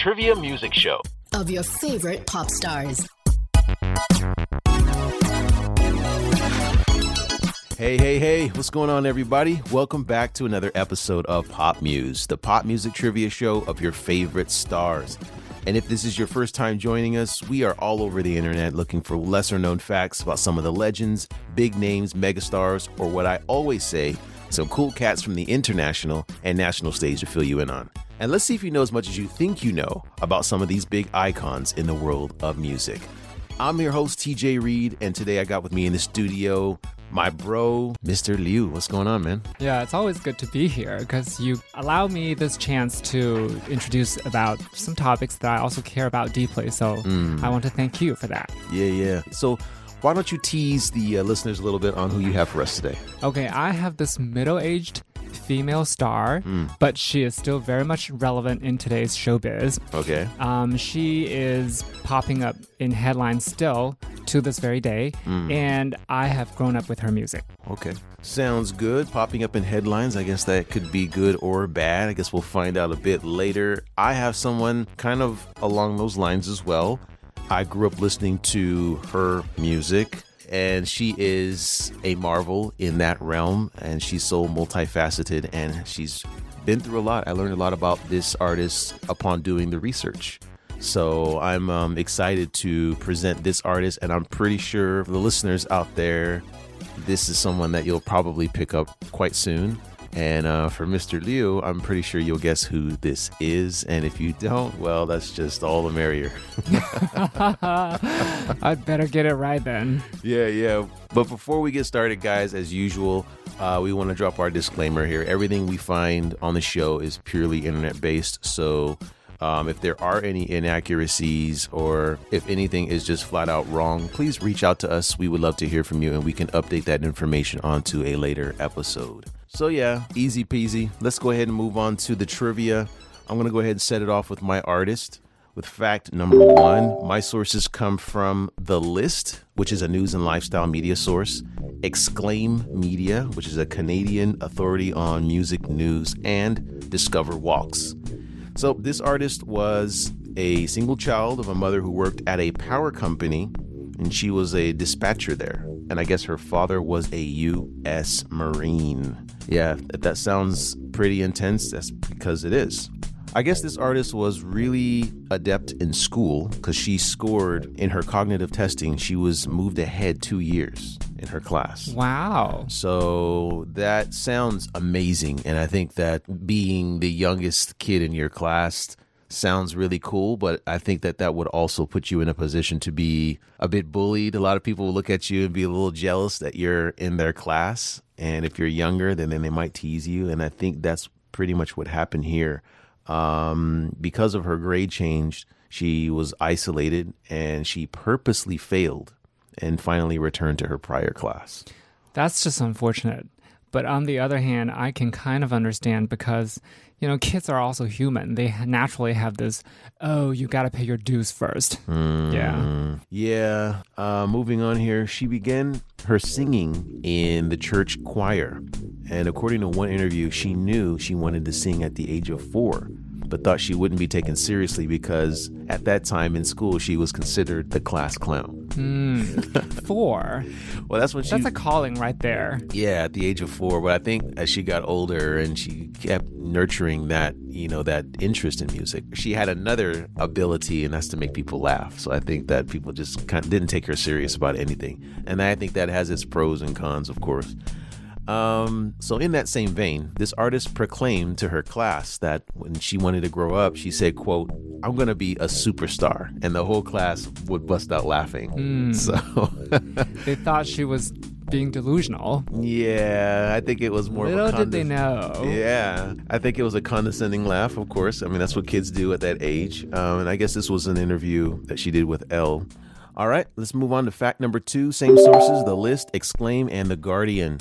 Trivia Music Show of your favorite pop stars. Hey, hey, hey, what's going on, everybody? Welcome back to another episode of Pop Muse, the pop music trivia show of your favorite stars. And if this is your first time joining us, we are all over the internet looking for lesser known facts about some of the legends, big names, megastars, or what I always say, some cool cats from the international and national stage to fill you in on. And let's see if you know as much as you think you know about some of these big icons in the world of music. I'm your host, TJ Reed, and today I got with me in the studio my bro, Mr. Liu. What's going on, man? Yeah, it's always good to be here because you allow me this chance to introduce about some topics that I also care about deeply. So mm. I want to thank you for that. Yeah, yeah. So why don't you tease the uh, listeners a little bit on who you have for us today? Okay, I have this middle aged female star, mm. but she is still very much relevant in today's showbiz. Okay. Um, she is popping up in headlines still to this very day, mm. and I have grown up with her music. Okay. Sounds good. Popping up in headlines, I guess that could be good or bad. I guess we'll find out a bit later. I have someone kind of along those lines as well. I grew up listening to her music and she is a marvel in that realm and she's so multifaceted and she's been through a lot. I learned a lot about this artist upon doing the research. So i'm um, excited to present this artist and i'm pretty sure the listeners out there this is someone that you'll probably pick up quite soon and uh, for Mr. Liu, I'm pretty sure you'll guess who this is. And if you don't, well, that's just all the merrier. I'd better get it right then. Yeah, yeah. But before we get started, guys, as usual, uh, we want to drop our disclaimer here. Everything we find on the show is purely internet based. So um, if there are any inaccuracies or if anything is just flat out wrong, please reach out to us. We would love to hear from you and we can update that information onto a later episode. So, yeah, easy peasy. Let's go ahead and move on to the trivia. I'm to go ahead and set it off with my artist. With fact number one, my sources come from The List, which is a news and lifestyle media source, Exclaim Media, which is a Canadian authority on music news, and Discover Walks. So, this artist was a single child of a mother who worked at a power company, and she was a dispatcher there. And I guess her father was a U.S. Marine. Yeah, if that sounds pretty intense, that's because it is. I guess this artist was really adept in school because she scored in her cognitive testing. She was moved ahead two years in her class. Wow. So that sounds amazing. And I think that being the youngest kid in your class sounds really cool, but I think that that would also put you in a position to be a bit bullied. A lot of people will look at you and be a little jealous that you're in their class. And if you're younger, then, then they might tease you. And I think that's pretty much what happened here. Um, because of her grade change, she was isolated and she purposely failed and finally returned to her prior class. That's just unfortunate. But on the other hand, I can kind of understand because, you know, kids are also human. They naturally have this, oh, you got to pay your dues first. Mm, yeah. Yeah. Uh, moving on here, she began her singing in the church choir. And according to one interview, she knew she wanted to sing at the age of four but thought she wouldn't be taken seriously because at that time in school she was considered the class clown. Mm, four. well, that's when she. That's a calling right there. Yeah, at the age of four. But I think as she got older and she kept nurturing that, you know, that interest in music, she had another ability, and that's to make people laugh. So I think that people just kind of didn't take her serious about anything, and I think that has its pros and cons, of course. Um, so, in that same vein, this artist proclaimed to her class that when she wanted to grow up, she said, "quote I'm going to be a superstar," and the whole class would bust out laughing. Mm. So they thought she was being delusional. Yeah, I think it was more. Little did they know. Yeah, I think it was a condescending laugh. Of course, I mean that's what kids do at that age. Um, and I guess this was an interview that she did with Elle. All right, let's move on to fact number two. Same sources: The List, Exclaim, and The Guardian.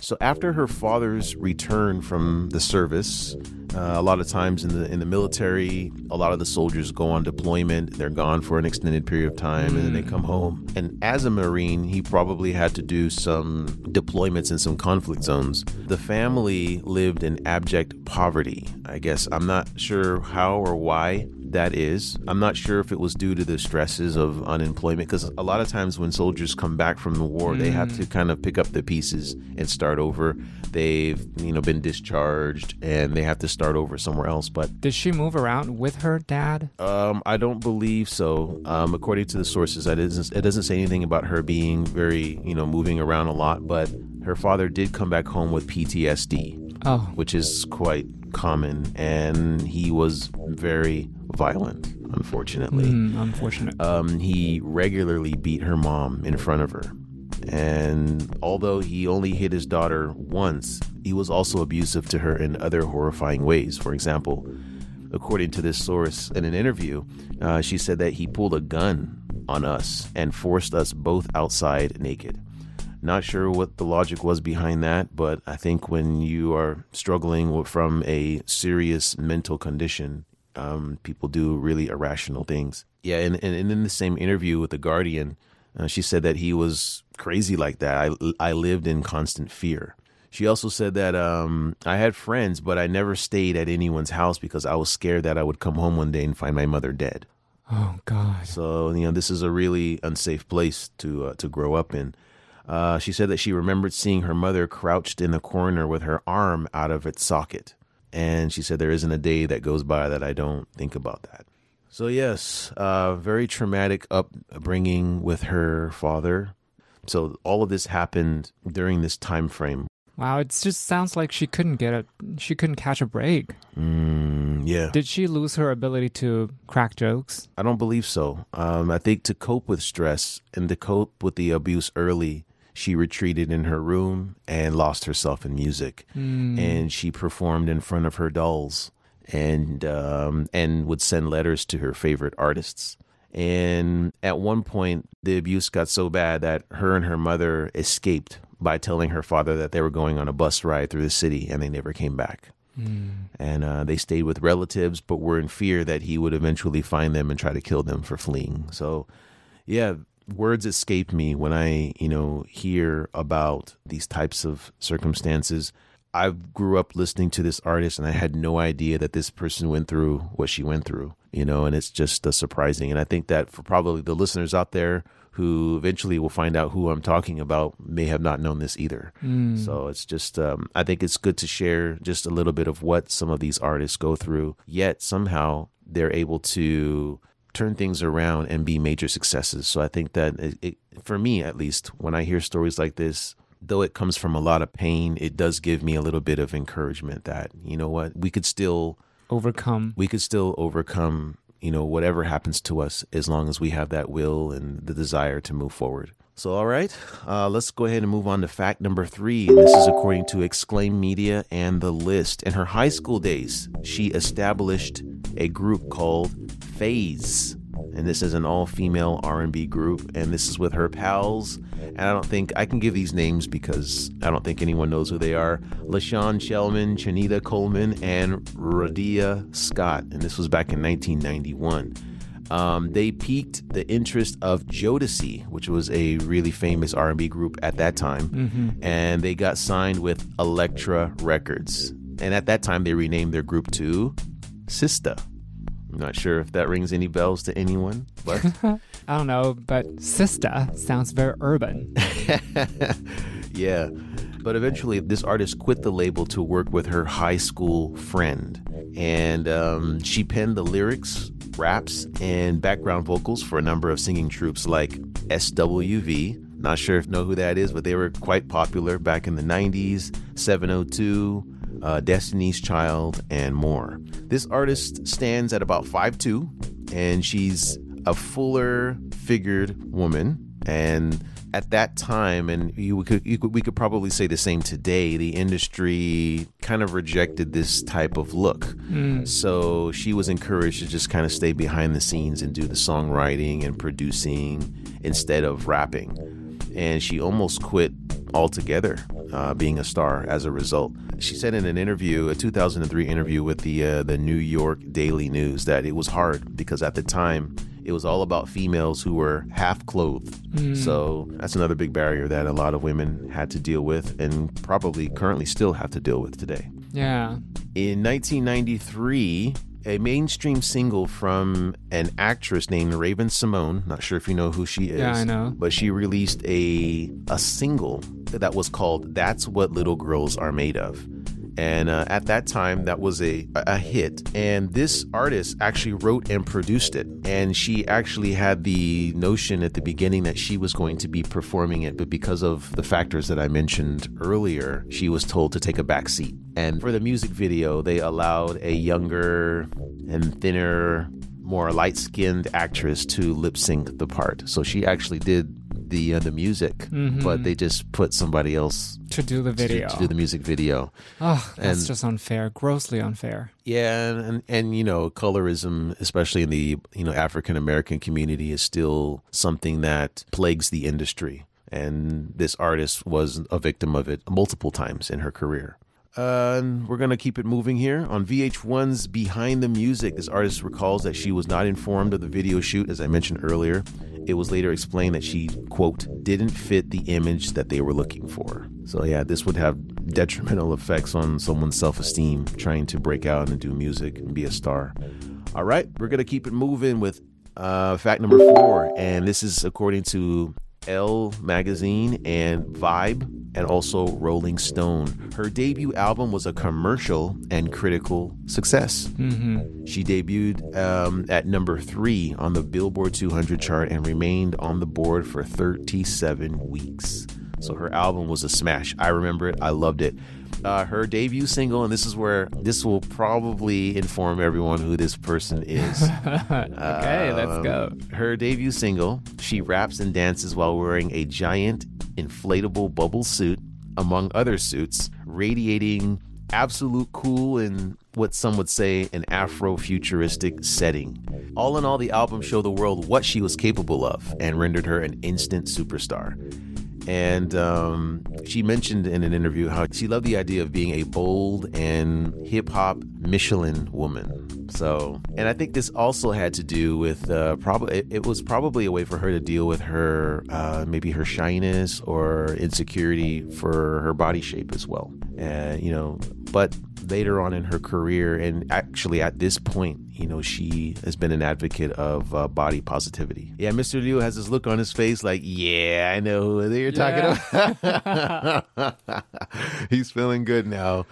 So after her father's return from the service, uh, a lot of times in the in the military, a lot of the soldiers go on deployment. They're gone for an extended period of time, mm. and then they come home. And as a Marine, he probably had to do some deployments in some conflict zones. The family lived in abject poverty. I guess I'm not sure how or why that is. I'm not sure if it was due to the stresses of unemployment because a lot of times when soldiers come back from the war, they have to kind of pick up the pieces and start over. They've, you know, been discharged and they have to start over somewhere else. But Did she move around with her dad? um, I don't believe so. Um, according to the sources, it doesn't, it doesn't say anything about her being very, you know, moving around a lot. But her father did come back home with PTSD Oh, which is quite common, and he was very violent, unfortunately. mm, unfortunate. Um, he regularly beat her mom in front of her. And although he only hit his daughter once, he was also abusive to her in other horrifying ways. For example, according to this source in an interview, uh, she said that he pulled a gun on us and forced us both outside naked. Not sure what the logic was behind that, but I think when you are struggling with, from a serious mental condition, um, people do really irrational things. Yeah, and, and, and in the same interview with The Guardian, uh, she said that he was crazy like that. I, I lived in constant fear. She also said that um, I had friends, but I never stayed at anyone's house because I was scared that I would come home one day and find my mother dead. oh God. So you know, this is a really unsafe place to uh, to grow up in. Uh, she said that she remembered seeing her mother crouched in the corner with her arm out of its socket, and she said there isn't a day that goes by that I don't think about that. So yes, uh, very traumatic upbringing with her father. So all of this happened during this time frame. Wow, it just sounds like she couldn't get it. She couldn't catch a break. Mm, yeah. Did she lose her ability to crack jokes? I don't believe so. Um, I think to cope with stress and to cope with the abuse early, she retreated in her room and lost herself in music. And she performed in front of her dolls and um, and would send letters to her favorite artists. And at one point, the abuse got so bad that her and her mother escaped by telling her father that they were going on a bus ride through the city and they never came back and uh, they stayed with relatives, but were in fear that he would eventually find them and try to kill them for fleeing. So, yeah, words escape me when I, you know, hear about these types of circumstances. I grew up listening to this artist, and I had no idea that this person went through what she went through. You know, and it's just uh, surprising. And I think that for probably the listeners out there who eventually will find out who I'm talking about may have not known this either. So it's just, um, I think it's good to share just a little bit of what some of these artists go through, yet somehow they're able to turn things around and be major successes. So I think that it, it, for me, at least, when I hear stories like this, though it comes from a lot of pain, it does give me a little bit of encouragement that, you know what, we could still Overcome. we could still overcome you know whatever happens to us as long as we have that will and the desire to move forward so all right uh, let's go ahead and move on to fact number three and this is according to exclaim media and the list in her high school days she established a group called phase. And this is an all-female r&b group and this is with her pals. And i don't think i can give these names because i don't think anyone knows who they are. LaShawn Shellman Chonita Coleman and Radiah Scott. And this was back in 1991 um, they piqued the interest of Jodeci, which was a really famous R&B group at that time, and they got signed with Elektra Records. And at that time, they renamed their group to Sista. Not sure if that rings any bells to anyone, but I don't know, but sister sounds very urban. yeah. But eventually, this artist quit the label to work with her high school friend. And um, she penned the lyrics, raps, and background vocals for a number of singing troops like SWV. Not sure if you know who that is, but they were quite popular back in the 90s, 702, uh, Destiny's Child, and more. This artist stands at about 5'2, and she's a fuller figured woman. And at that time, and you could, you could we could probably say the same today. The industry kind of rejected this type of look, so she was encouraged to just kind of stay behind the scenes and do the songwriting and producing instead of rapping. And she almost quit altogether, uh, being a star as a result. She said in an interview, a 2003 interview with the uh, the New York Daily News, that it was hard because at the time it was all about females who were half clothed. So that's another big barrier that a lot of women had to deal with and probably currently still have to deal with today. Yeah. In 1993, a mainstream single from an actress named Raven-Symoné. Not sure if you know who she is. Yeah, I know. But she released a a single that was called "That's What Little Girls Are Made Of." And uh, at that time, that was a, a hit. And this artist actually wrote and produced it. And she actually had the notion at the beginning that she was going to be performing it. But because of the factors that I mentioned earlier, she was told to take a back seat. And for the music video, they allowed a younger and thinner, more light skinned actress to lip sync the part. So she actually did the uh, the music, but they just put somebody else to do the to- video. to, do the music video. oh, that's and- just unfair. Grossly unfair. Yeah, and, and and you know, colorism, especially in the you know African American community, is still something that plagues the industry. And this artist was a victim of it multiple times in her career. Uh, and we're gonna keep it moving here on VH1's Behind the Music. This artist recalls that she was not informed of the video shoot, as I mentioned earlier. It was later explained that she quote didn't fit the image that they were looking for. So yeah, this would have detrimental effects on someone's self-esteem trying to break out and do music and be a star. All right, we're gonna keep it moving with uh, fact number four, and this is according to Elle magazine and Vibe and also Rolling Stone. Her debut album was a commercial and critical success. She debuted um, at number three on the Billboard 200 chart and remained on the board for 37 weeks. So her album was a smash. I remember it. I loved it. Uh, her debut single, and this is where this will probably inform everyone who this person is. Okay, let's go. Um, Her debut single, she raps and dances while wearing a giant inflatable bubble suit, among other suits, radiating absolute cool in what some would say an Afro-futuristic setting. All in all, the album showed the world what she was capable of and rendered her an instant superstar. And um, she mentioned in an interview how she loved the idea of being a bold and hip hop Michelin woman. So, and I think this also had to do with uh, probably it, it was probably a way for her to deal with her uh, maybe her shyness or insecurity for her body shape as well. And you know, but later on in her career, and actually at this point, you know, she has been an advocate of uh, body positivity. Yeah, Mr. Liu has this look on his face like, yeah, I know who you're talking about. He's feeling good now.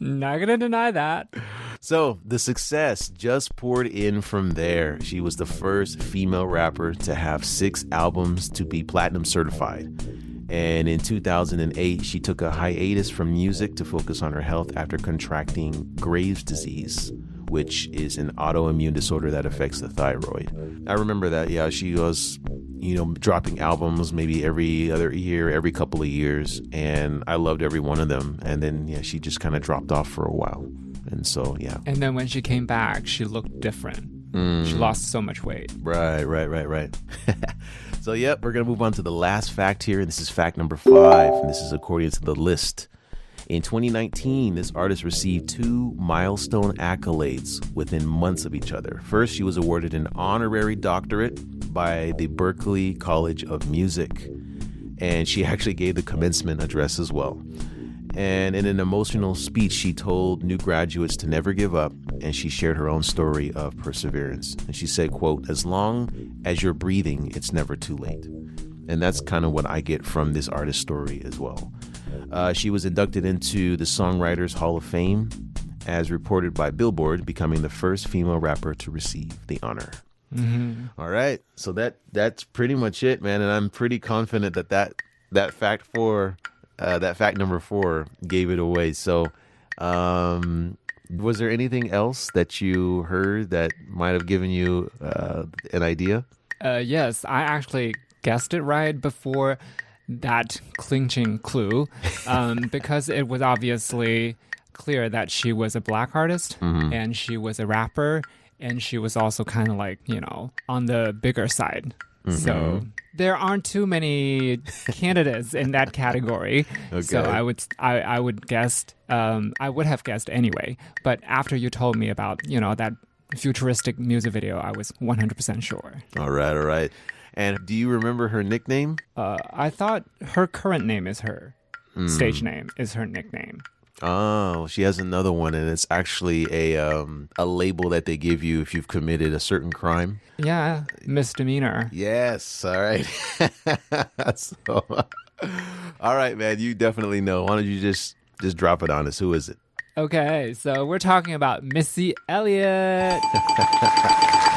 Not gonna deny that. So the success just poured in from there. She was the first female rapper to have six albums to be platinum certified. And in 2008, she took a hiatus from music to focus on her health after contracting Graves' disease, which is an autoimmune disorder that affects the thyroid. I remember that, yeah, she was, you know, dropping albums maybe every other year, every couple of years. And I loved every one of them. And then, yeah, she just kind of dropped off for a while. And so, yeah. And then when she came back, she looked different. Mm. She lost so much weight. Right, right, right, right. so, yep, we're going to move on to the last fact here. And this is fact number five. And this is according to the list. In 2019, this artist received two milestone accolades within months of each other. First, she was awarded an honorary doctorate by the Berklee College of Music, and she actually gave the commencement address as well. And in an emotional speech, she told new graduates to never give up, and she shared her own story of perseverance. And she said, quote, as long as you're breathing, it's never too late. And that's kind of what I get from this artist story as well. Uh, she was inducted into the Songwriters Hall of Fame, as reported by Billboard, becoming the first female rapper to receive the honor. All right, so that that's pretty much it, man. And I'm pretty confident that that that fact four, uh, that fact number four, gave it away. So, um, was there anything else that you heard that might have given you uh, an idea? Uh, yes, I actually guessed it right before that clinching clue, um, because it was obviously clear that she was a black artist and she was a rapper and she was also kind of like you know on the bigger side. So there aren't too many candidates in that category. Okay. So I would I, I would guess um, I would have guessed anyway. But after you told me about you know that futuristic music video, I was 100% sure. All right, all right. And do you remember her nickname? Uh, I thought her current name is her stage name is her nickname. Oh, she has another one, and it's actually a um, a label that they give you if you've committed a certain crime. Yeah, misdemeanor. Yes. All right. so, all right, man. You definitely know. Why don't you just just drop it on us? Who is it? Okay, so we're talking about Missy Elliott.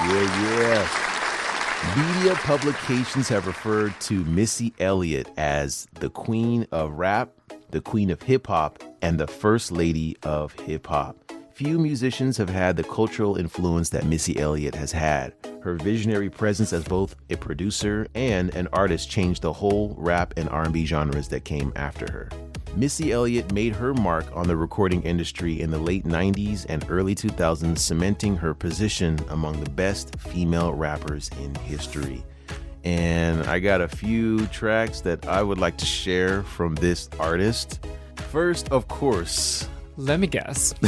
Yeah, yeah. Media publications have referred to Missy Elliott as the queen of rap, the queen of hip hop, and the first lady of hip hop. Few musicians have had the cultural influence that Missy Elliott has had. Her visionary presence as both a producer and an artist changed the whole rap and R&B genres that came after her. Missy Elliott made her mark on the recording industry in the late 90s and early 2000s, cementing her position among the best female rappers in history. And I got a few tracks that I would like to share from this artist. First, of course, Let me guess.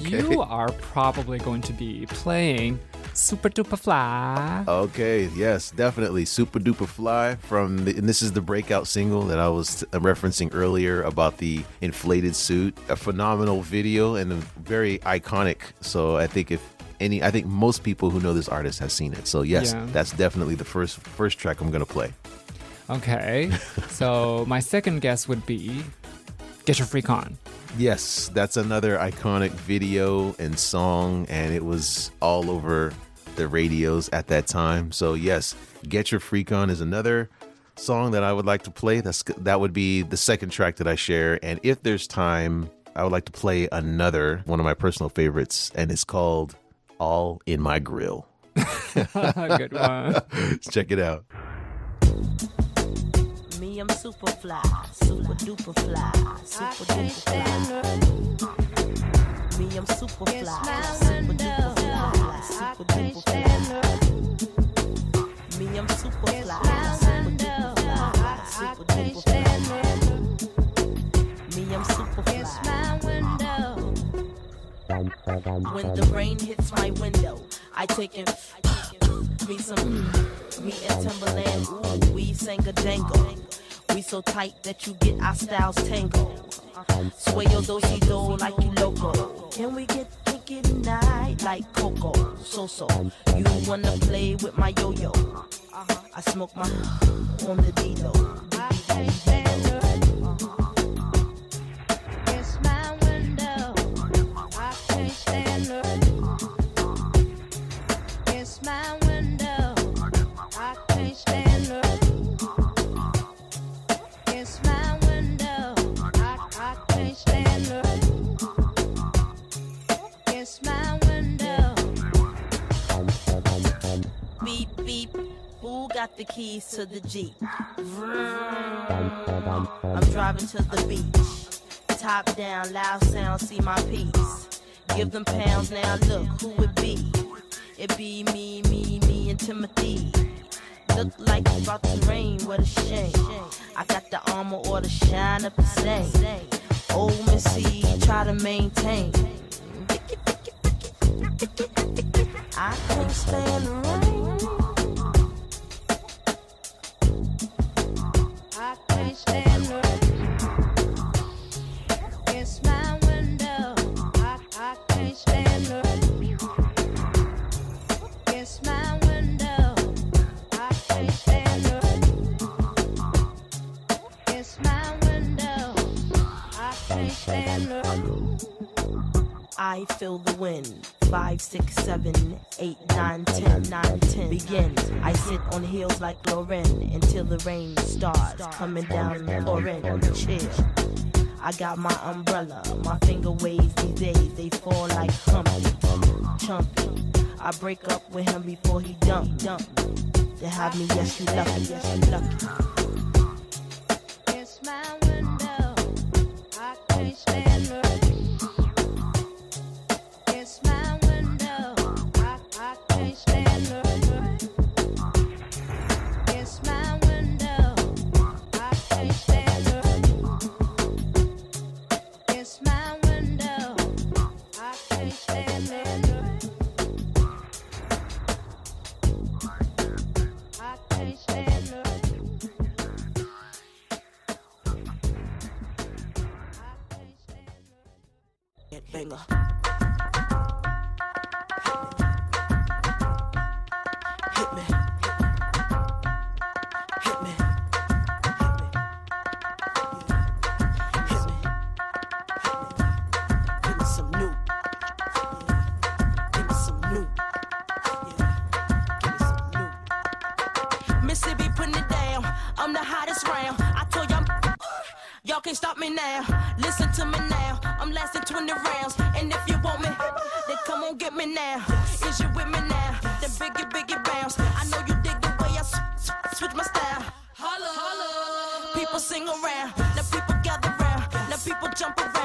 You are probably going to be playing Super Duper Fly. Okay, yes, definitely. Super Duper Fly from the, and this is the breakout single that I was uh, referencing earlier about the inflated suit. A phenomenal video and a very iconic. So I think if any, I think most people who know this artist has seen it. So yes, Yeah. that's definitely the first first track I'm gonna play. Okay, so my second guess would be Get Your Freak On. Yes, that's another iconic video and song, and it was all over the radios at that time. So yes, "Get Your Freak On" is another song that I would like to play. That's that would be the second track that I share, and if there's time, I would like to play another one of my personal favorites, and it's called "All in My Grill." Good one. Let's check it out. Me, I'm super fly, super duper fly, super duper fly. Me, I'm super fly, super duper fly, When the rain hits my window, I take it. Me some, me and Timbaland, we sang a jangle. We so tight that you get our styles tangled. Sway your do-si do like you loco. Can we get kinky tonight like Coco? So so, you wanna play with my yo-yo? I smoke my on the D-Lo. I can't stand her. Got the keys to the Jeep? Vroom. I'm driving to the beach. Top down, loud sound, see my piece. Give them pounds now, look who it be. It be me, me, me, and Timothy. Look like it's about to rain, what a shame. I got the armor or the shine up the same. Old Missy, try to maintain. I can't stand the rain. I can't stand I feel the wind. Five, six, seven, eight, nine, ten, nine, ten. Begin. I sit on hills like Lauryn until the rain starts coming down and pouring. Chill. I got my umbrella. My finger waves these days. They fall like Humpty. Chumpy. I break up with him before he dump. Dump. To have me, yes, you lucky. Yes, you lucky. It's my window. I can't stand now. Is you with me now? Then biggie, biggie bounce. I know you dig the way I switch my style. Holla, holla. People sing around. Now people gather round. Now people jump around.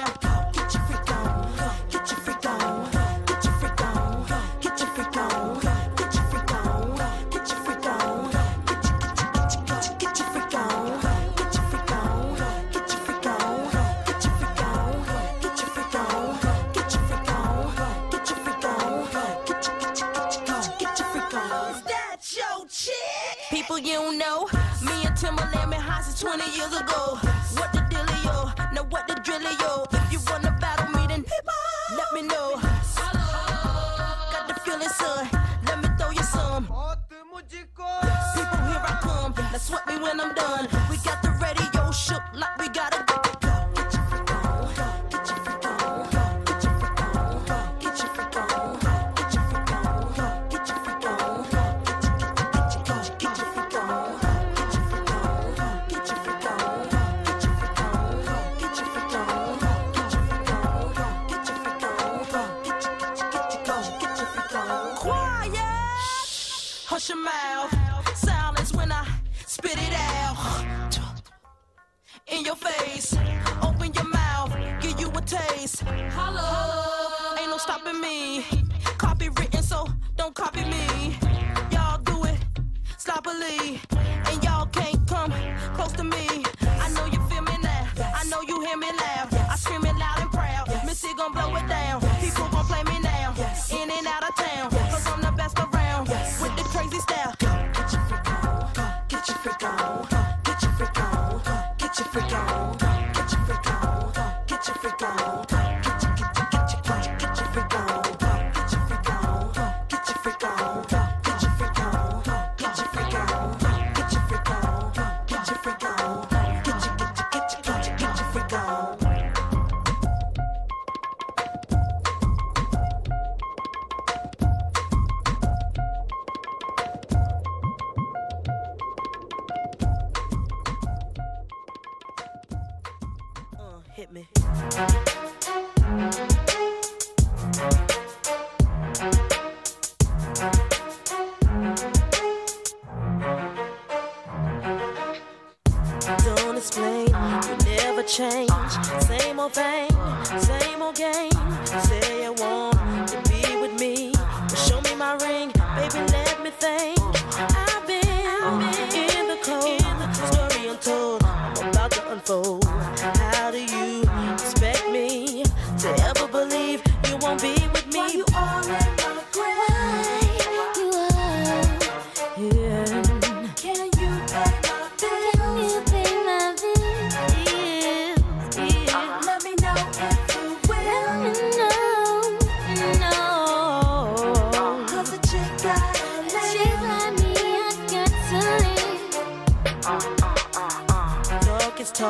20 years ago.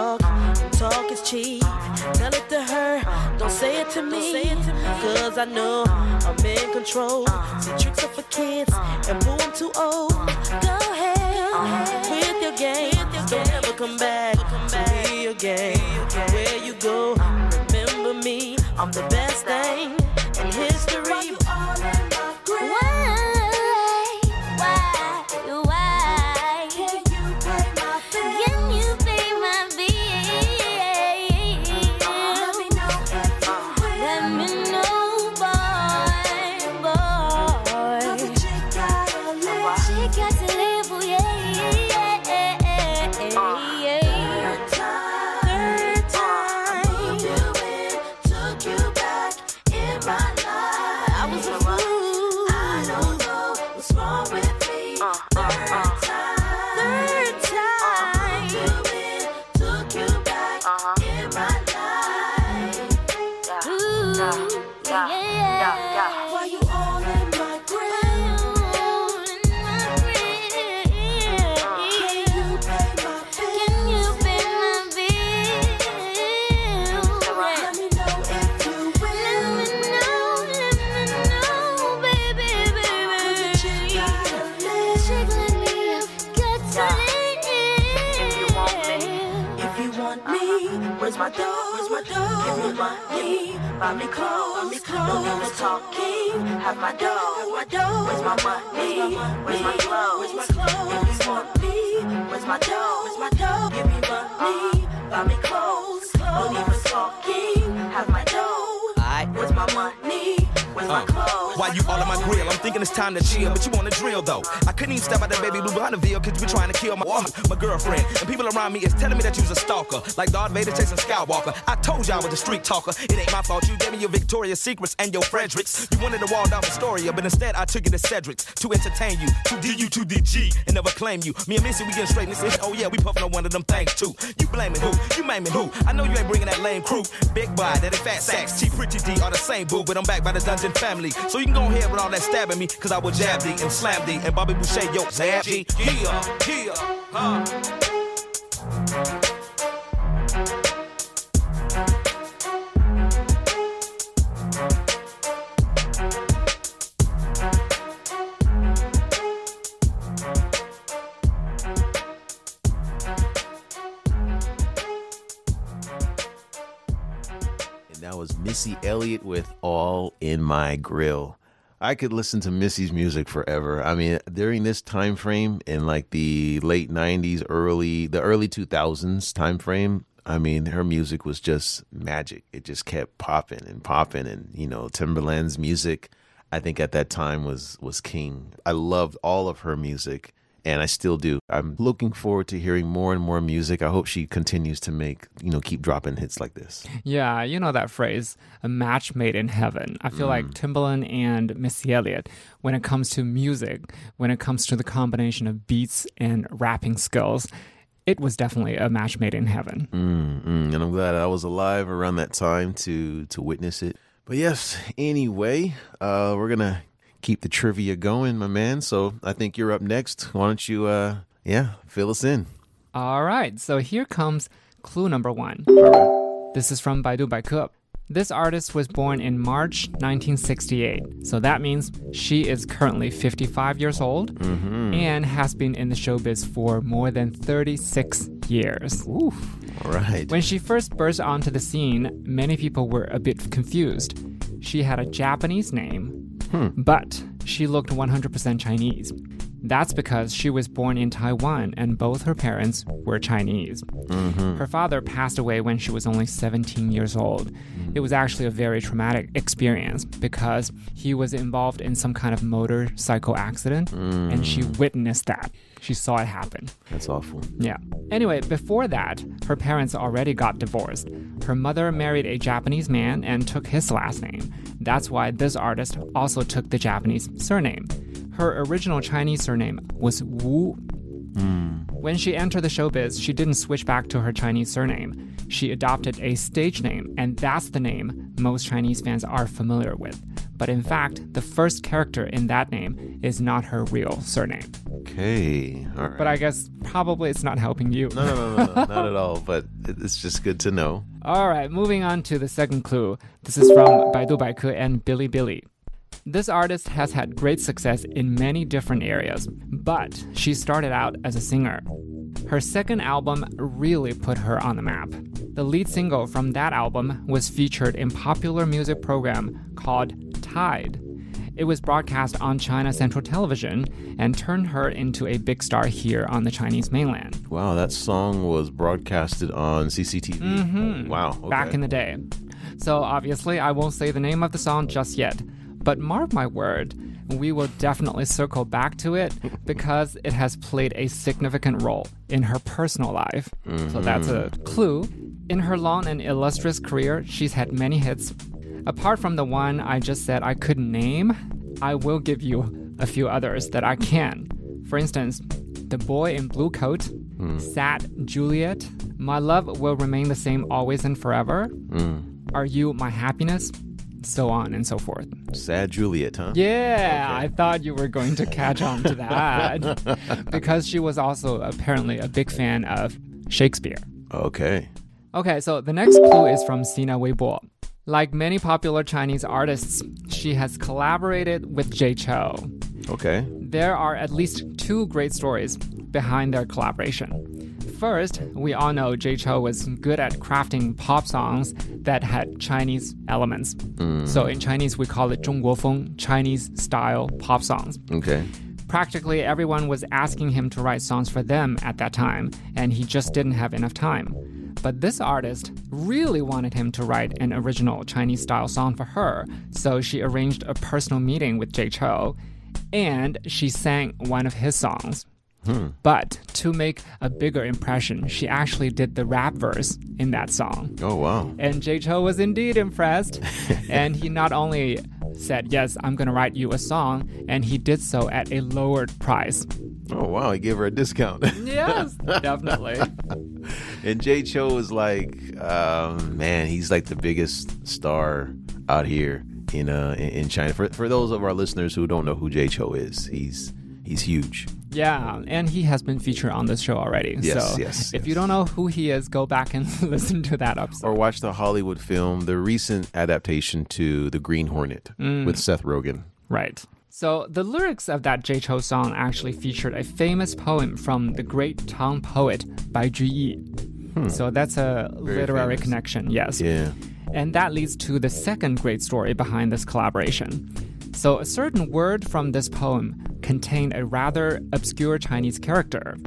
talk. Talk is cheap. Tell it to her. Don't say it to me. Cause I know I'm in control. See tricks up for kids. And boo, I'm too old. Go ahead with your game. Don't ever come back to me again. Where you go, remember me. I'm the best thing in history. Where's my clothes? Where's my clothes? Where's my dough? You all on my grill? I'm thinking it's time to chill, but you wanna drill though. I couldn't even step out that baby blue Bonneville cause you trying to kill my, uh, my girlfriend. And people around me is telling me that you's a stalker, like Darth Vader chasing Skywalker. I told you I was a street talker. It ain't my fault. You gave me your Victoria's Secrets and your Fredericks. You wanted to wall down Astoria, but instead I took you to Cedric's to entertain you, to DU to DG, and never claim you. Me and Missy, we getting straight and say, oh yeah, we puffing on one of them things too. You blaming who? You maiming who? I know you ain't bringing that lame crew. Big boy, that fat sacks. T Pretty D are the same boo, but I'm back by the Dungeon family. So you can go ahead with all that stabbing me, cause I will jab thee and slam thee. And Bobby Boucher, yo, zab G. Here, here, huh? And that was Missy Elliott with All in My Grill. I could listen to Missy's music forever. I mean, during this time frame in like the late 90s, early the early 2000s time frame, I mean, her music was just magic. It just kept popping and popping and, you know, Timbaland's music I think at that time was was king. I loved all of her music and I still do. I'm looking forward to hearing more and more music. I hope she continues to make, you know, keep dropping hits like this. Yeah, you know that phrase, a match made in heaven. I feel like Timbaland and Missy Elliott, when it comes to music, when it comes to the combination of beats and rapping skills, it was definitely a match made in heaven. Mm, and I'm glad I was alive around that time to to witness it. But yes, anyway, uh, we're gonna keep the trivia going, my man. So I think you're up next. Why don't you, uh, yeah, fill us in? All right, so here comes clue number one. This is from Baidu Baike. This artist was born in March 1968, so that means she is currently 55 years old and has been in the showbiz for more than 36 years. Oof. All right. When she first burst onto the scene, many people were a bit confused. She had a Japanese name, Hmm. but she looked 100% Chinese. That's because she was born in Taiwan and both her parents were Chinese. Mm-hmm. Her father passed away when she was only 17 years old. Hmm. It was actually a very traumatic experience because he was involved in some kind of motorcycle accident and she mm. witnessed that. She saw it happen. That's awful. Yeah. Anyway, before that, her parents already got divorced. Her mother married a Japanese man and took his last name. That's why this artist also took the Japanese surname. Her original Chinese surname was Wu. When she entered the showbiz, she didn't switch back to her Chinese surname. She adopted a stage name, and that's the name most Chinese fans are familiar with. But in fact, the first character in that name is not her real surname. Okay. All right. But I guess probably it's not helping you. no, no, no, no, no, not at all. But it's just good to know. All right, moving on to the second clue. This is from Baidu Baike and Bilibili. This artist has had great success in many different areas, but she started out as a singer. Her second album really put her on the map. The lead single from that album was featured in popular music program called Tide. It was broadcast on China Central Television and turned her into a big star here on the Chinese mainland. Wow, that song was broadcasted on CCTV. Mm-hmm. Wow. Okay. back in the day. So obviously, I won't say the name of the song just yet, but mark my word, we will definitely circle back to it because it has played a significant role in her personal life. So that's a mm-hmm. clue. In her long and illustrious career, she's had many hits. Apart from the one I just said I couldn't name, I will give you a few others that I can. For instance, The Boy in Blue Coat, hmm. Sad Juliet, My Love Will Remain the Same Always and Forever, hmm. Are You My Happiness, so on and so forth. Sad Juliet, huh? Yeah, I thought you were going to catch on to that because she was also apparently a big fan of Shakespeare. Okay. Okay, so the next clue is from Sina Weibo. Like many popular Chinese artists, she has collaborated with Jay Chou. Okay. There are at least two great stories behind their collaboration first, we all know Jay Chou was good at crafting pop songs that had Chinese elements. So in Chinese, we call it 中国风, Chinese style pop songs. Okay. Practically everyone was asking him to write songs for them at that time, and he just didn't have enough time. But this artist really wanted him to write an original Chinese style song for her, so she arranged a personal meeting with Jay Chou, and she sang one of his songs. But to make a bigger impression, she actually did the rap verse in that song. Oh wow. And Jay Chou was indeed impressed. and he not only said, Yes, I'm going to write you a song, and he did so at a lowered price. Oh wow. He gave her a discount. Yes, definitely. and Jay Chou is like, um, man, he's like the biggest star out here in uh in China. For for those of our listeners who don't know who Jay Chou is, he's he's huge. Yeah, and he has been featured on this show already. Yes, so yes, if yes. you don't know who he is, go back and listen to that episode. Or watch the Hollywood film, the recent adaptation to The Green Hornet mm. with Seth Rogen. Right. So the lyrics of that Jay Chou song actually featured a famous poem from the great Tang poet Bai Juyi. Hmm. So that's a literary famous. connection, yes. Yeah. And that leads to the second great story behind this collaboration. So, a certain word from this poem contained a rather obscure Chinese character.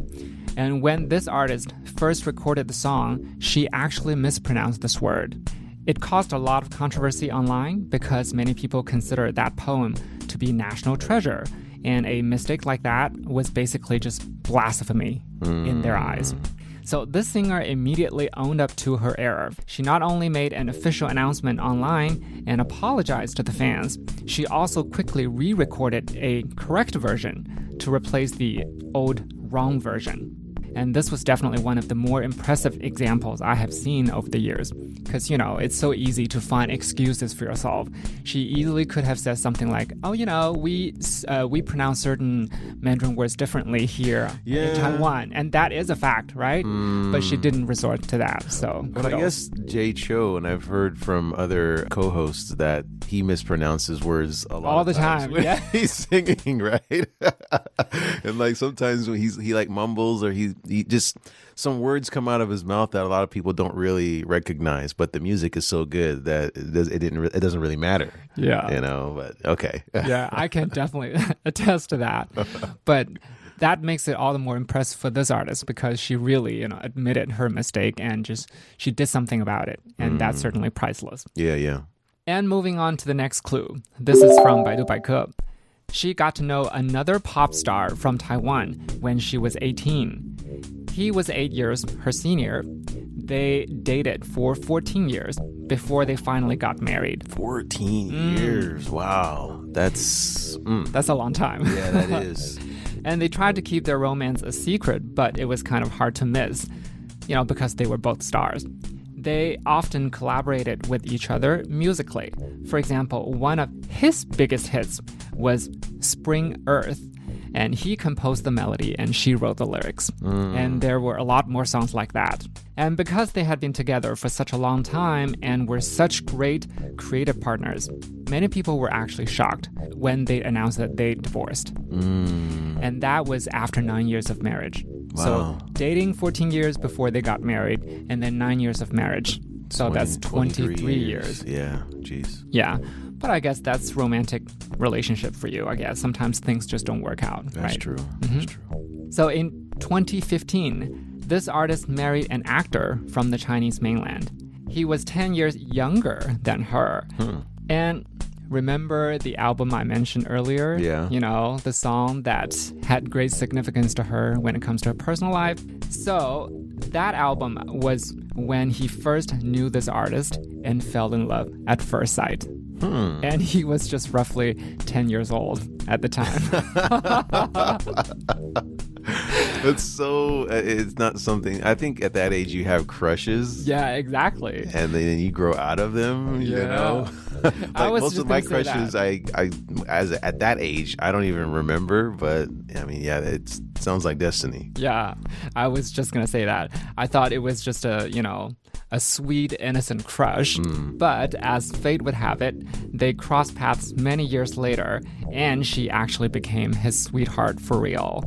And when this artist first recorded the song, she actually mispronounced this word. It caused a lot of controversy online because many people consider that poem to be national treasure, and a mistake like that was basically just blasphemy in their eyes. Mm. So this singer immediately owned up to her error. She not only made an official announcement online and apologized to the fans, she also quickly re-recorded a correct version to replace the old wrong version. And this was definitely one of the more impressive examples I have seen over the years. Because, you know, it's so easy to find excuses for yourself. She easily could have said something like, oh, you know, we, uh, we pronounce certain Mandarin words differently here Yeah. in Taiwan. And that is a fact, right? But she didn't resort to that. So, But I guess Jay Chou, and I've heard from other co-hosts that he mispronounces words a lot All the time, when yeah. he's singing, right? and like sometimes when he's he like mumbles or he he just some words come out of his mouth that a lot of people don't really recognize, but the music is so good that it, does, it didn't it doesn't really matter. Yeah. you know. But okay, yeah, I can definitely attest to that. But that makes it all the more impressive for this artist because she really, you know, admitted her mistake and just she did something about it, and that's mm. certainly priceless. yeah, yeah. And moving on to the next clue. This is from Baidu Baike. She got to know another pop star from Taiwan when she was 18. He was 8 years her senior. They dated for 14 years before they finally got married. Fourteen years. Wow, that's mm, That's a long time. yeah, that is. and they tried to keep their romance a secret, but it was kind of hard to miss, you know, because they were both stars. They often collaborated with each other musically. For example, one of his biggest hits was Spring Earth, and he composed the melody and she wrote the lyrics. Mm. And there were a lot more songs like that. And because they had been together for such a long time and were such great creative partners, many people were actually shocked when they announced that they divorced. Mm. And that was after nine years of marriage. Wow. So dating 14 years before they got married, and then nine years of marriage. So that's 23 years. Yeah, jeez. Yeah. But I guess that's romantic relationship for you, I guess. Sometimes things just don't work out. That's right? true. Mm-hmm. That's true. So in 2015, this artist married an actor from the Chinese mainland. He was 10 years younger than her. Hmm. And remember the album I mentioned earlier? Yeah. You know, the song that had great significance to her when it comes to her personal life. So that album was when he first knew this artist and fell in love at first sight. And he was just roughly 10 years old at the time. It's so. uh, It's not something. I think at that age you have crushes. yeah, exactly. And then you grow out of them, you Yeah. know. Like I was most of my crushes. I, I, as at that age, I don't even remember. But I mean, yeah, it sounds like destiny. Yeah, I was just gonna say that. I thought it was just a, you know, a sweet, innocent crush. But as fate would have it, they crossed paths many years later, and she actually became his sweetheart for real.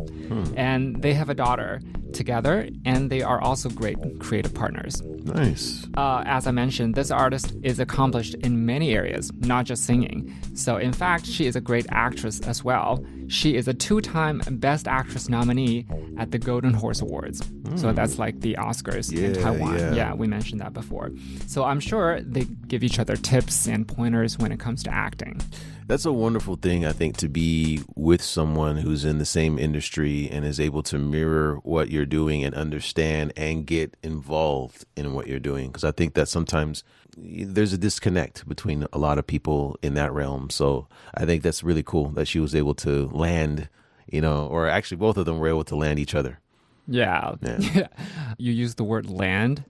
And they have a daughter. together, and they are also great creative partners. Nice. Uh, as I mentioned, this artist is accomplished in many areas, not just singing. So, in fact, she is a great actress as well. She is a two time Best Actress nominee at the Golden Horse Awards. So, hmm. that's like the Oscars in Yeah, Taiwan. yeah. we mentioned that before. So, I'm sure they give each other tips and pointers when it comes to acting. That's a wonderful thing, I think, to be with someone who's in the same industry and is able to mirror what you're doing and understand and get involved in what you're doing. Because I think that sometimes there's a disconnect between a lot of people in that realm. So I think that's really cool that she was able to land, you know, or actually both of them were able to land each other. Yeah. Yeah. you use the word land.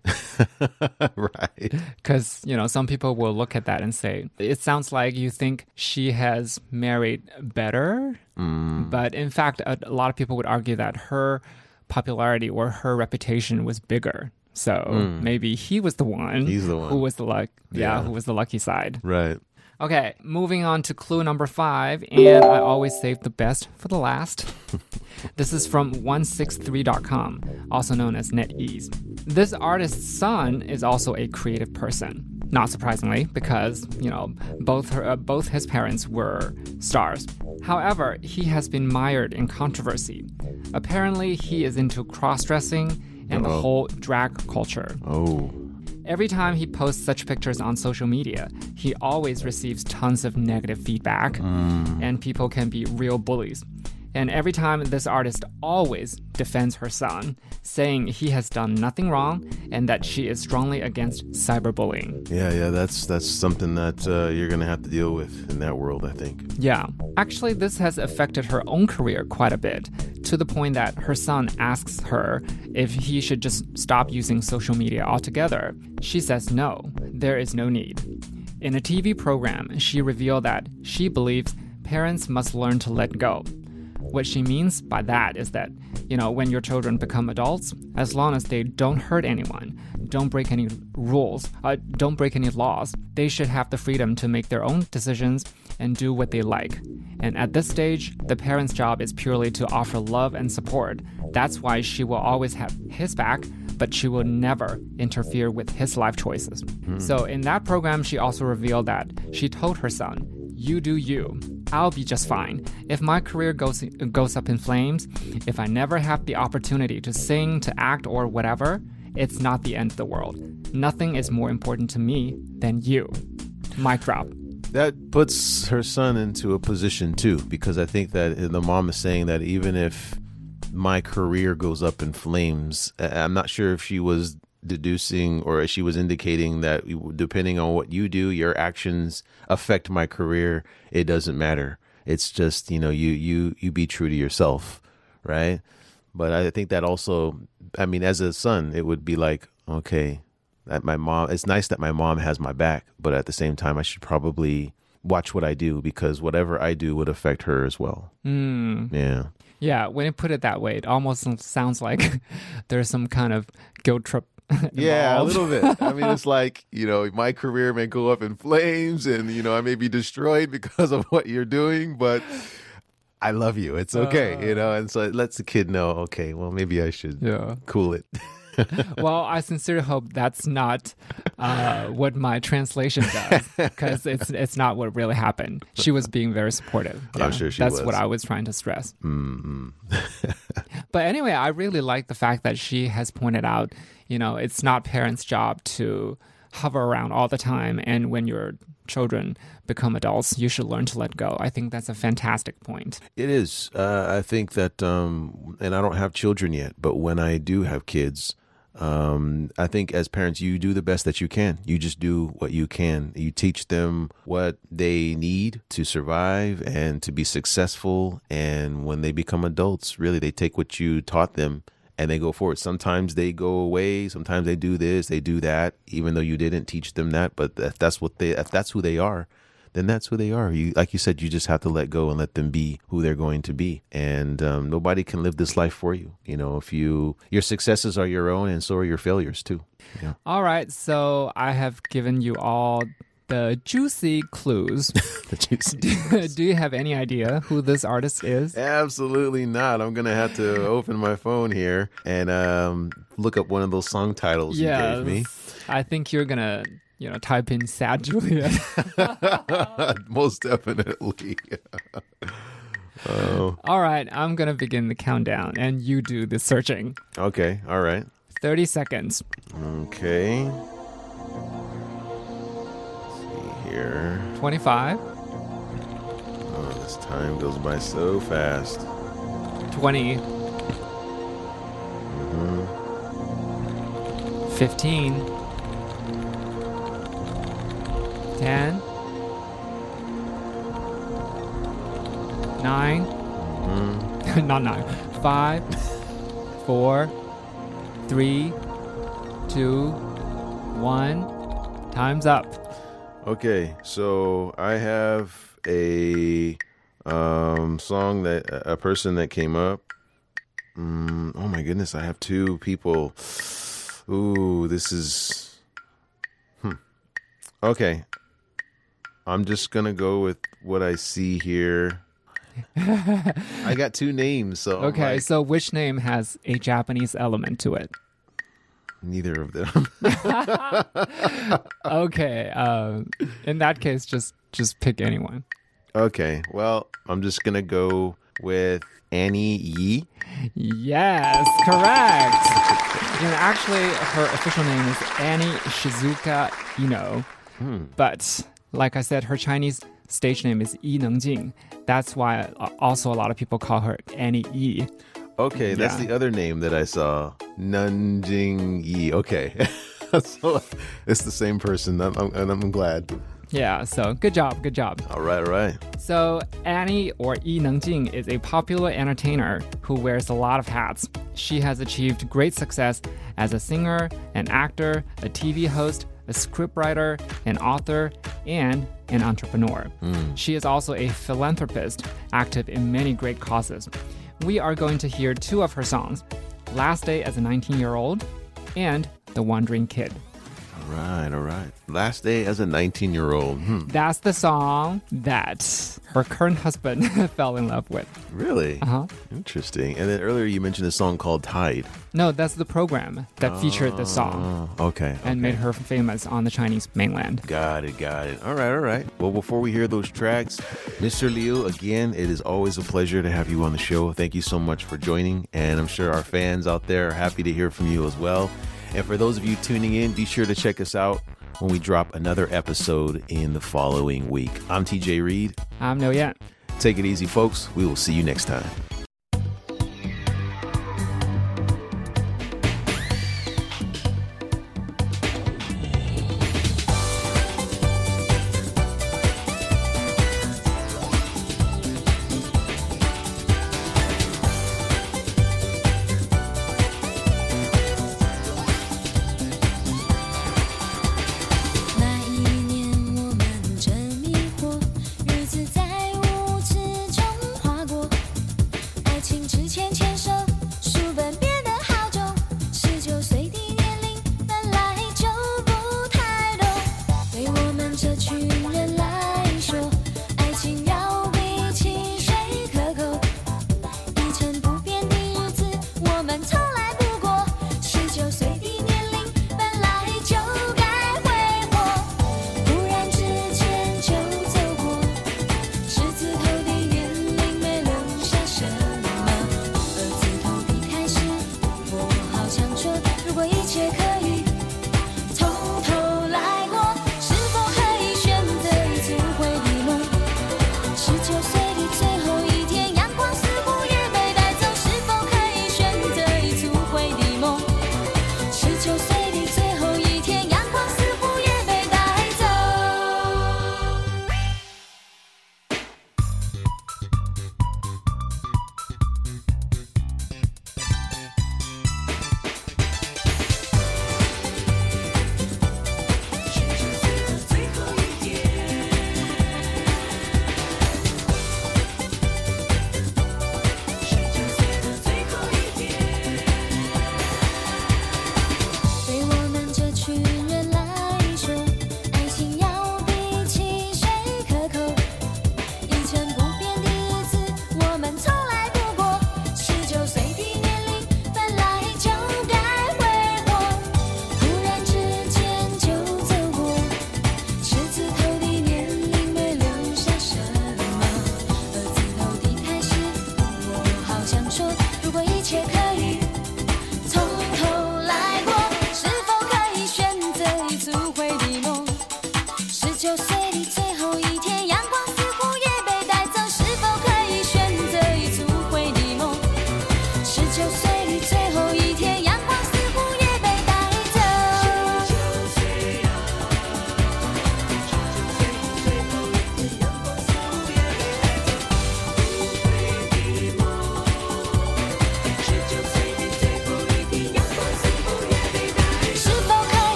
right. Because, you know, some people will look at that and say, it sounds like you think she has married better. Mm. But in fact, a, a lot of people would argue that her popularity or her reputation was bigger. So maybe he was the one. Mm. He's the one. Who was the luck? Yeah, Yeah. who was the lucky side. Right. Okay, moving on to clue number five, and I always save the best for the last. this is from 163.com, also known as NetEase. This artist's son is also a creative person. Not surprisingly, because you know both her, uh, both his parents were stars. However, he has been mired in controversy. Apparently, he is into cross-dressing and the Uh-oh. whole drag culture. Oh. Every time he posts such pictures on social media, he always receives tons of negative feedback, mm. and people can be real bullies. And every time this artist always defends her son, saying he has done nothing wrong and that she is strongly against cyberbullying. Yeah, yeah, that's that's something that uh, you're gonna have to deal with in that world, I think. Yeah, actually, this has affected her own career quite a bit, to the point that her son asks her if he should just stop using social media altogether. She says no, there is no need. In a TV program, she revealed that she believes parents must learn to let go. What she means by that is that, you know, when your children become adults, as long as they don't hurt anyone, don't break any rules, uh, don't break any laws, they should have the freedom to make their own decisions and do what they like. And at this stage, the parent's job is purely to offer love and support. That's why she will always have his back, but she will never interfere with his life choices. So in that program, she also revealed that she told her son, you do you. I'll be just fine. If my career goes goes up in flames, if I never have the opportunity to sing, to act, or whatever, it's not the end of the world. Nothing is more important to me than you. Mic drop. That puts her son into a position too, because I think that the mom is saying that even if my career goes up in flames, I'm not sure if she was deducing or she was indicating that depending on what you do, your actions affect my career. It doesn't matter. It's just you know you you you be true to yourself, right? But I think that also, I mean, as a son, it would be like okay, that my mom. It's nice that my mom has my back, but at the same time, I should probably watch what I do because whatever I do would affect her as well. Mm. Yeah. Yeah, when you put it that way, it almost sounds like there's some kind of guilt trip. Yeah, a little bit. I mean, it's like, you know, my career may go up in flames and, you know, I may be destroyed because of what you're doing, but I love you. It's okay, you uh. know? And so it lets the kid know, okay, well, maybe I should Yeah. cool it. well, I sincerely hope that's not uh, what my translation does, because it's it's not what really happened. She was being very supportive. I'm sure she That's was. what I was trying to stress. mm But anyway, I really like the fact that she has pointed out, you know, it's not parents' job to hover around all the time, and when your children become adults, you should learn to let go. I think that's a fantastic point. It is. Uh, I think that, um, and I don't have children yet, but when I do have kids, um, I think as parents, you do the best that you can. You just do what you can. You teach them what they need to survive and to be successful. And when they become adults, really, they take what you taught them and they go forward. Sometimes they go away. Sometimes they do this, they do that, even though you didn't teach them that. But that's what they, if that's who they are, then that's who they are. You, like you said, you just have to let go and let them be who they're going to be. And um, nobody can live this life for you. You know, if you your successes are your own, and so are your failures too. Yeah. All right, so I have given you all the juicy clues. The juicy- Do you have any idea who this artist is? Absolutely not. I'm gonna have to open my phone here and um, look up one of those song titles you gave me. I think you're gonna, you know, type in "Sad Juliet." Most definitely. oh, All right, I'm gonna begin the countdown, and you do the searching. okay. All right. Thirty seconds. Okay. Let's see here. Twenty-five. Oh, this time goes by so fast. 20 mm-hmm. 15 10 9 not 9 5 4 3 2 1 time's up. Okay, so I have a um, song that a person that came up. Mm, oh my goodness, I have two people. Ooh, this is. Hmm. Okay, I'm just gonna go with what I see here. I got two names, so okay like, so which name has a japanese element to it neither of them. okay um, in that case just just pick anyone okay, well, I'm just gonna go with Annie Yi. Yes, correct. and actually, her official name is Annie Shizuka Ino. But like I said, her Chinese stage name is Yi Nengjing. That's why uh, also a lot of people call her Annie Yi. Okay, that's Yeah. the other name that I saw. Nanjing Yi. Okay. so it's the same person, I'm, I'm, and I'm glad. Yeah, so good job, good job. All right, all right. So, Annie or Yi Nengjing is a popular entertainer who wears a lot of hats. She has achieved great success as a singer, an actor, a TV host, a scriptwriter, an author, and an entrepreneur. Hmm. She is also a philanthropist, active in many great causes. We are going to hear two of her songs Last Day as a 19 year old and The Wandering Kid. Right, all right. Last day as a 19 year old. Hmm. That's the song that her current husband fell in love with. Really? Uh huh. Interesting. And then earlier you mentioned a song called Tide. No, that's the program that featured the song Oh, okay. and made her famous on the Chinese mainland. Got it, got it. All right, all right. Well, before we hear those tracks, Mr. Liu, again, it is always a pleasure to have you on the show. Thank you so much for joining, and I'm sure our fans out there are happy to hear from you as well. And for those of you tuning in, be sure to check us out when we drop another episode in the following week. I'm TJ Reed. I'm Liu Yan. Take it easy, folks. We will see you next time.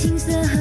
青涩和